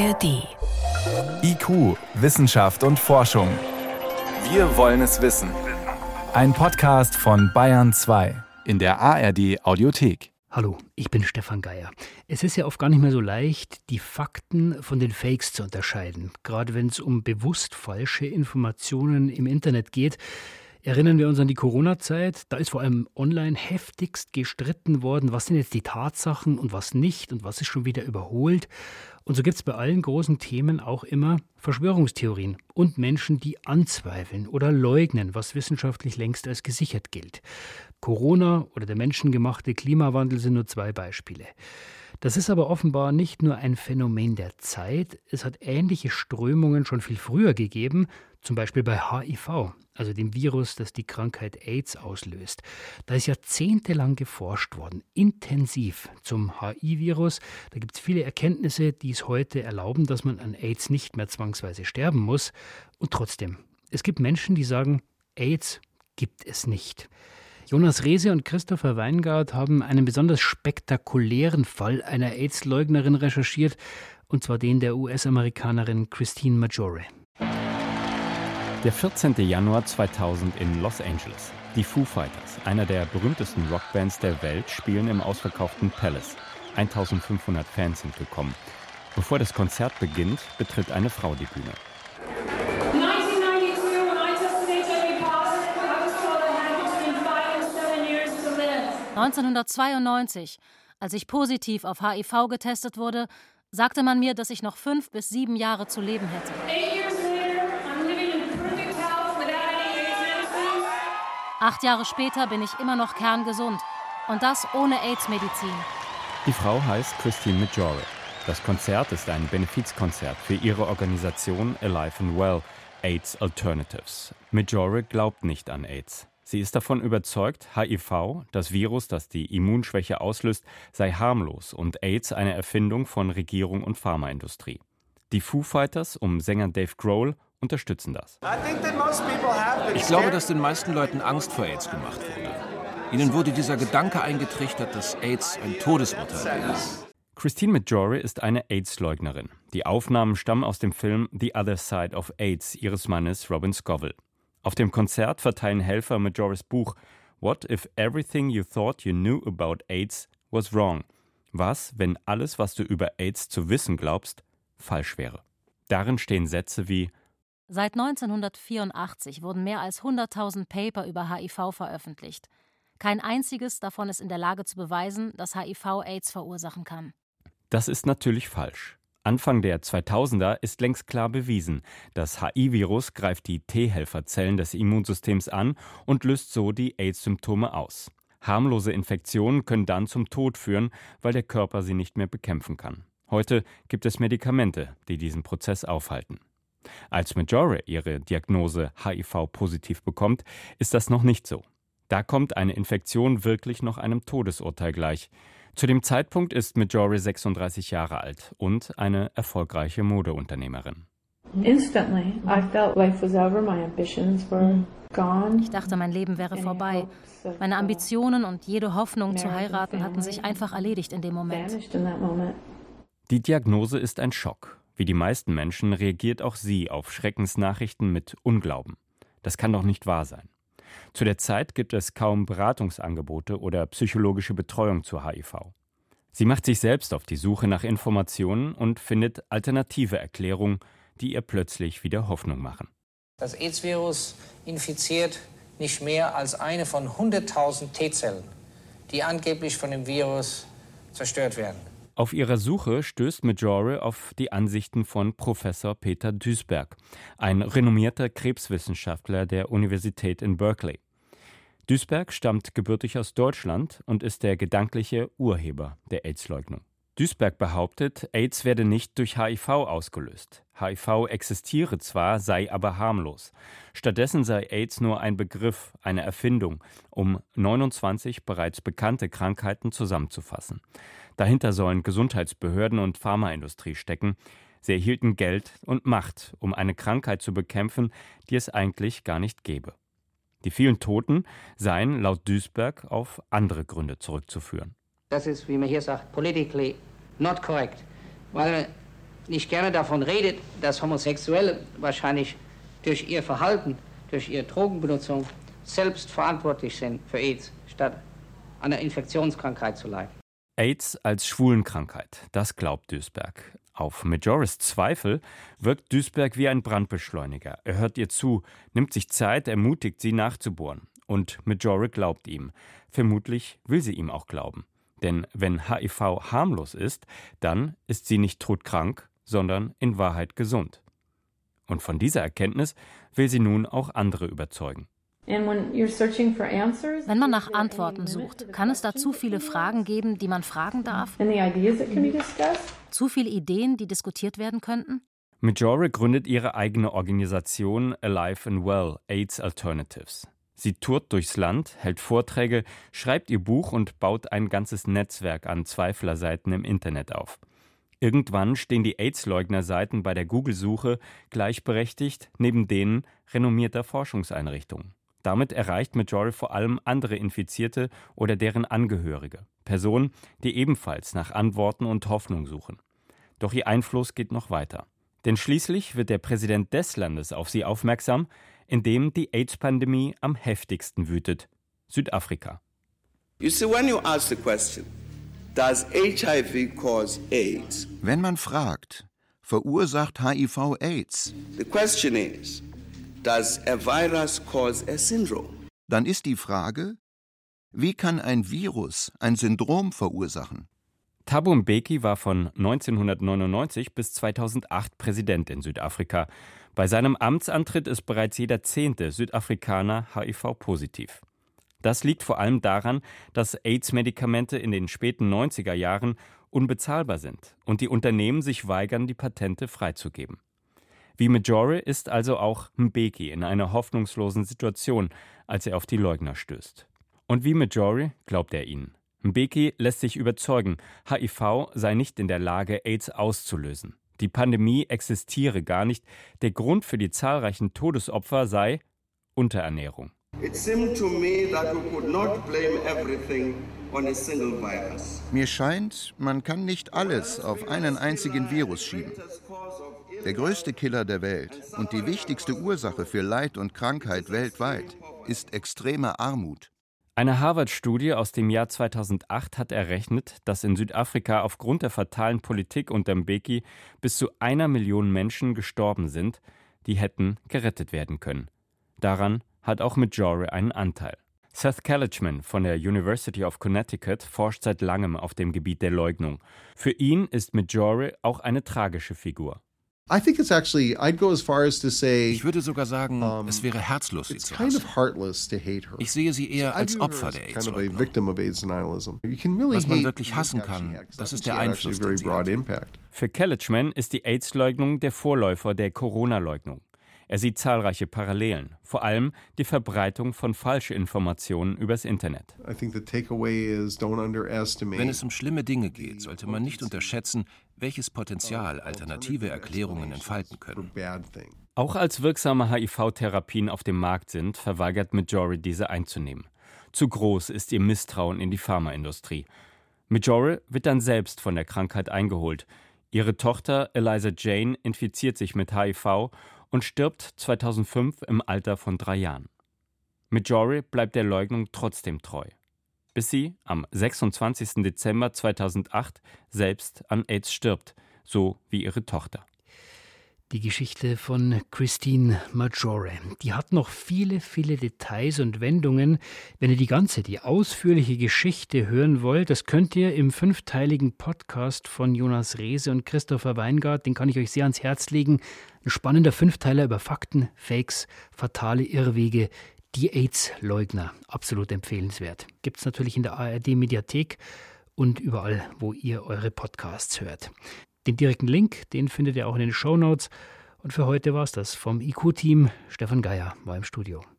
ARD. IQ, Wissenschaft und Forschung. Wir wollen es wissen. Ein Podcast von Bayern 2 in der ARD Audiothek. Hallo, ich bin Stefan Geier. Es ist ja oft gar nicht mehr so leicht, die Fakten von den Fakes zu unterscheiden, gerade wenn es um bewusst falsche Informationen im Internet geht. Erinnern wir uns an die Corona-Zeit. Da ist vor allem online heftigst gestritten worden, was sind jetzt die Tatsachen und was nicht und was ist schon wieder überholt. Und so gibt es bei allen großen Themen auch immer Verschwörungstheorien und Menschen, die anzweifeln oder leugnen, was wissenschaftlich längst als gesichert gilt. Corona oder der menschengemachte Klimawandel sind nur zwei Beispiele. Das ist aber offenbar nicht nur ein Phänomen der Zeit, es hat ähnliche Strömungen schon viel früher gegeben, zum Beispiel bei HIV, also dem Virus, das die Krankheit AIDS auslöst. Da ist jahrzehntelang geforscht worden, intensiv zum HIV-Virus. Da gibt es viele Erkenntnisse, die es heute erlauben, dass man an AIDS nicht mehr zwangsweise sterben muss. Und trotzdem, es gibt Menschen, die sagen, AIDS gibt es nicht. Jonas Rehse und Christopher Weingart haben einen besonders spektakulären Fall einer AIDS-Leugnerin recherchiert, und zwar den der US-Amerikanerin Christine Maggiore. Der 14. Januar 2000 in Los Angeles. Die Foo Fighters, einer der berühmtesten Rockbands der Welt, spielen im ausverkauften Palace. 1500 Fans sind gekommen. Bevor das Konzert beginnt, betritt eine Frau die Bühne. 1992, als ich positiv auf HIV getestet wurde, sagte man mir, dass ich noch fünf bis sieben Jahre zu leben hätte. Acht Jahre später bin ich immer noch kerngesund. Und das ohne AIDS-Medizin. Die Frau heißt Christine Majore. Das Konzert ist ein Benefizkonzert für ihre Organisation Alive and Well, AIDS Alternatives. Majore glaubt nicht an AIDS. Sie ist davon überzeugt, HIV, das Virus, das die Immunschwäche auslöst, sei harmlos und AIDS eine Erfindung von Regierung und Pharmaindustrie. Die Foo Fighters um Sänger Dave Grohl unterstützen das. Ich glaube, dass den meisten Leuten Angst vor AIDS gemacht wurde. Ihnen wurde dieser Gedanke eingetrichtert, dass AIDS ein Todesurteil ist. Christine Majore ist eine AIDS-Leugnerin. Die Aufnahmen stammen aus dem Film The Other Side of AIDS ihres Mannes Robin Scoville. Auf dem Konzert verteilen Helfer Majoris Buch What if everything you thought you knew about AIDS was wrong? Was, wenn alles, was du über AIDS zu wissen glaubst, falsch wäre? Darin stehen Sätze wie Seit 1984 wurden mehr als 100.000 Paper über HIV veröffentlicht. Kein einziges davon ist in der Lage zu beweisen, dass HIV AIDS verursachen kann. Das ist natürlich falsch. Anfang der 2000er ist längst klar bewiesen, das HI-Virus greift die T-Helferzellen des Immunsystems an und löst so die AIDS-Symptome aus. Harmlose Infektionen können dann zum Tod führen, weil der Körper sie nicht mehr bekämpfen kann. Heute gibt es Medikamente, die diesen Prozess aufhalten. Als Majore ihre Diagnose HIV-positiv bekommt, ist das noch nicht so. Da kommt eine Infektion wirklich noch einem Todesurteil gleich. Zu dem Zeitpunkt ist Majori 36 Jahre alt und eine erfolgreiche Modeunternehmerin. Ich dachte, mein Leben wäre vorbei. Meine Ambitionen und jede Hoffnung zu heiraten hatten sich einfach erledigt in dem Moment. Die Diagnose ist ein Schock. Wie die meisten Menschen reagiert auch sie auf Schreckensnachrichten mit Unglauben. Das kann doch nicht wahr sein. Zu der Zeit gibt es kaum Beratungsangebote oder psychologische Betreuung zu HIV. Sie macht sich selbst auf die Suche nach Informationen und findet alternative Erklärungen, die ihr plötzlich wieder Hoffnung machen. Das AIDS-Virus infiziert nicht mehr als eine von 100.000 T-Zellen, die angeblich von dem Virus zerstört werden. Auf ihrer Suche stößt Majore auf die Ansichten von Professor Peter Duisberg, ein renommierter Krebswissenschaftler der Universität in Berkeley. Duisberg stammt gebürtig aus Deutschland und ist der gedankliche Urheber der AIDS-Leugnung. Duisberg behauptet, AIDS werde nicht durch HIV ausgelöst. HIV existiere zwar, sei aber harmlos. Stattdessen sei AIDS nur ein Begriff, eine Erfindung, um 29 bereits bekannte Krankheiten zusammenzufassen. Dahinter sollen Gesundheitsbehörden und Pharmaindustrie stecken. Sie erhielten Geld und Macht, um eine Krankheit zu bekämpfen, die es eigentlich gar nicht gäbe. Die vielen Toten seien laut Duisberg auf andere Gründe zurückzuführen. Das ist, wie man hier sagt, politically not correct. Weil nicht gerne davon redet, dass Homosexuelle wahrscheinlich durch ihr Verhalten, durch ihre Drogenbenutzung selbst verantwortlich sind für AIDS, statt an einer Infektionskrankheit zu leiden. AIDS als Schwulenkrankheit, das glaubt Duisberg. Auf Majoris Zweifel wirkt Duisberg wie ein Brandbeschleuniger. Er hört ihr zu, nimmt sich Zeit, ermutigt sie nachzubohren. Und Majore glaubt ihm. Vermutlich will sie ihm auch glauben. Denn wenn HIV harmlos ist, dann ist sie nicht todkrank, sondern in Wahrheit gesund. Und von dieser Erkenntnis will sie nun auch andere überzeugen. Wenn man nach Antworten sucht, kann es da zu viele Fragen geben, die man fragen darf? Zu viele Ideen, die diskutiert werden könnten? Majore gründet ihre eigene Organisation Alive and Well AIDS Alternatives. Sie tourt durchs Land, hält Vorträge, schreibt ihr Buch und baut ein ganzes Netzwerk an Zweiflerseiten im Internet auf. Irgendwann stehen die AIDS-Leugner-Seiten bei der Google-Suche gleichberechtigt neben denen renommierter Forschungseinrichtungen. Damit erreicht Majority vor allem andere Infizierte oder deren Angehörige, Personen, die ebenfalls nach Antworten und Hoffnung suchen. Doch ihr Einfluss geht noch weiter. Denn schließlich wird der Präsident des Landes auf sie aufmerksam, in dem die AIDS-Pandemie am heftigsten wütet, Südafrika. You see, when you ask the question, does HIV cause AIDS? Wenn man fragt, verursacht HIV AIDS? The question is, Does a virus cause a syndrome? Dann ist die Frage, wie kann ein Virus ein Syndrom verursachen? Thabo Mbeki war von 1999 bis 2008 Präsident in Südafrika. Bei seinem Amtsantritt ist bereits jeder zehnte Südafrikaner HIV-positiv. Das liegt vor allem daran, dass AIDS-Medikamente in den späten 90er Jahren unbezahlbar sind und die Unternehmen sich weigern, die Patente freizugeben. Wie Majore ist also auch Mbeki in einer hoffnungslosen Situation, als er auf die Leugner stößt. Und wie Majore glaubt er ihnen. Mbeki lässt sich überzeugen, HIV sei nicht in der Lage, AIDS auszulösen. Die Pandemie existiere gar nicht. Der Grund für die zahlreichen Todesopfer sei Unterernährung. Mir scheint, man kann nicht alles auf einen einzigen Virus schieben. Der größte Killer der Welt und die wichtigste Ursache für Leid und Krankheit weltweit ist extreme Armut. Eine Harvard-Studie aus dem Jahr 2008 hat errechnet, dass in Südafrika aufgrund der fatalen Politik unter Mbeki bis zu einer Million Menschen gestorben sind, die hätten gerettet werden können. Daran hat auch Majore einen Anteil. Seth Kalichman von der University of Connecticut forscht seit langem auf dem Gebiet der Leugnung. Für ihn ist Majore auch eine tragische Figur. Ich würde sogar sagen, es wäre herzlos, sie zu hassen. Ich sehe sie eher als Opfer der AIDS. Was man wirklich hassen kann, das ist der Einfluss. Für Kellichman ist die AIDS-Leugnung der Vorläufer der Corona-Leugnung. Er sieht zahlreiche Parallelen, vor allem die Verbreitung von Falschinformationen übers Internet. Wenn es um schlimme Dinge geht, sollte man nicht unterschätzen, welches Potenzial alternative Erklärungen entfalten können. Auch als wirksame HIV-Therapien auf dem Markt sind, verweigert Majori diese einzunehmen. Zu groß ist ihr Misstrauen in die Pharmaindustrie. Majori wird dann selbst von der Krankheit eingeholt. Ihre Tochter Eliza Jane infiziert sich mit HIV und stirbt 2005 im Alter von drei Jahren. Majori bleibt der Leugnung trotzdem treu, bis sie am 26. Dezember 2008 selbst an AIDS stirbt, so wie ihre Tochter. Die Geschichte von Christine Maggiore. Die hat noch viele, viele Details und Wendungen. Wenn ihr die ganze, die ausführliche Geschichte hören wollt, das könnt ihr im fünfteiligen Podcast von Jonas Rehse und Christopher Weingart, den kann ich euch sehr ans Herz legen. Ein spannender Fünfteiler über Fakten, Fakes, fatale Irrwege, die AIDS-Leugner. Absolut empfehlenswert. Gibt es natürlich in der ARD-Mediathek und überall, wo ihr eure Podcasts hört. Den direkten Link, den findet ihr auch in den Show Notes. Und für heute war es das vom IQ-Team. Stefan Geier war im Studio.